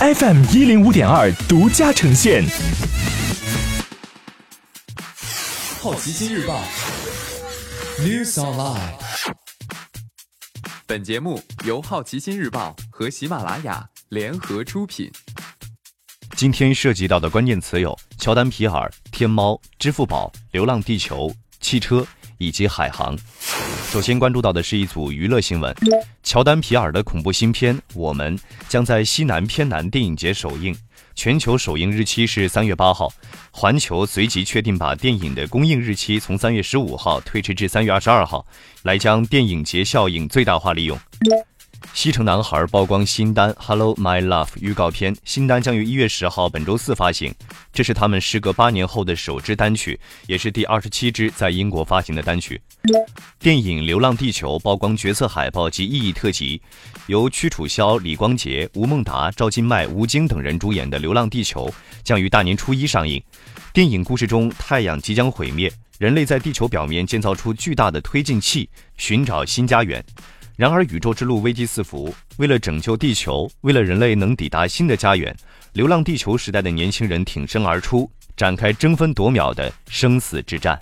FM 一零五点二独家呈现。好奇心日报，News Online。本节目由好奇心日报和喜马拉雅联合出品。今天涉及到的关键词有乔丹皮尔、天猫、支付宝、流浪地球、汽车以及海航。首先关注到的是一组娱乐新闻：乔丹皮尔的恐怖新片《我们》将在西南偏南电影节首映。全球首映日期是三月八号，环球随即确定把电影的公映日期从三月十五号推迟至三月二十二号，来将电影节效应最大化利用。西城男孩曝光新单《Hello My Love》预告片，新单将于一月十号本周四发行。这是他们时隔八年后的首支单曲，也是第二十七支在英国发行的单曲。电影《流浪地球》曝光角色海报及意义特辑，由屈楚萧、李光洁、吴孟达、赵今麦、吴京等人主演的《流浪地球》将于大年初一上映。电影故事中，太阳即将毁灭，人类在地球表面建造出巨大的推进器，寻找新家园。然而，宇宙之路危机四伏。为了拯救地球，为了人类能抵达新的家园，流浪地球时代的年轻人挺身而出，展开争分夺秒的生死之战。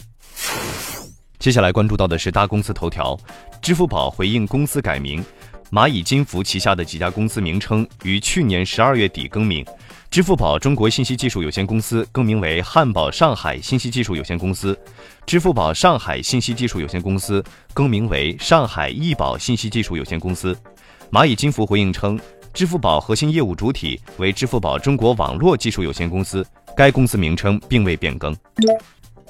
接下来关注到的是大公司头条：支付宝回应公司改名，蚂蚁金服旗下的几家公司名称于去年十二月底更名。支付宝中国信息技术有限公司更名为汉堡上海信息技术有限公司，支付宝上海信息技术有限公司更名为上海易宝信息技术有限公司。蚂蚁金服回应称，支付宝核心业务主体为支付宝中国网络技术有限公司，该公司名称并未变更。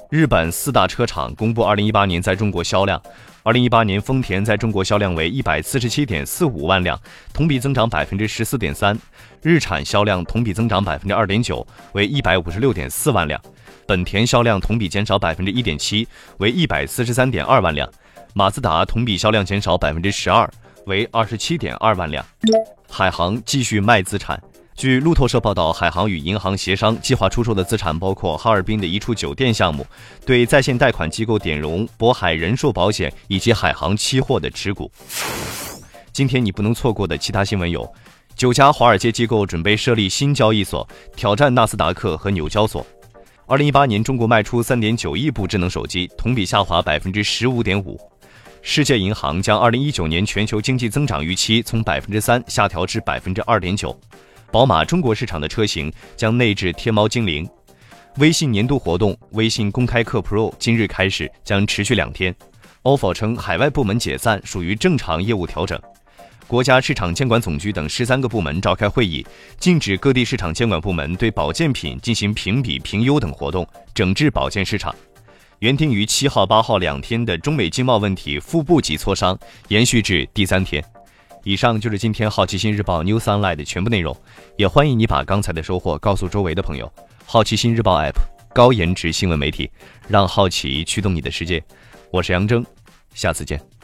日本四大车厂公布二零一八年在中国销量。二零一八年，丰田在中国销量为一百四十七点四五万辆，同比增长百分之十四点三；日产销量同比增长百分之二点九，为一百五十六点四万辆；本田销量同比减少百分之一点七，为一百四十三点二万辆；马自达同比销量减少百分之十二，为二十七点二万辆。海航继续卖资产。据路透社报道，海航与银行协商，计划出售的资产包括哈尔滨的一处酒店项目、对在线贷款机构点融、渤海人寿保险以及海航期货的持股。今天你不能错过的其他新闻有：九家华尔街机构准备设立新交易所，挑战纳斯达克和纽交所。二零一八年，中国卖出三点九亿部智能手机，同比下滑百分之十五点五。世界银行将二零一九年全球经济增长预期从百分之三下调至百分之二点九。宝马中国市场的车型将内置天猫精灵。微信年度活动微信公开课 Pro 今日开始，将持续两天。ofo 称海外部门解散属于正常业务调整。国家市场监管总局等十三个部门召开会议，禁止各地市场监管部门对保健品进行评比、评优等活动，整治保健市场。原定于七号、八号两天的中美经贸问题副部级磋商延续至第三天。以上就是今天好奇心日报 New Sunlight 的全部内容，也欢迎你把刚才的收获告诉周围的朋友。好奇心日报 App 高颜值新闻媒体，让好奇驱动你的世界。我是杨征，下次见。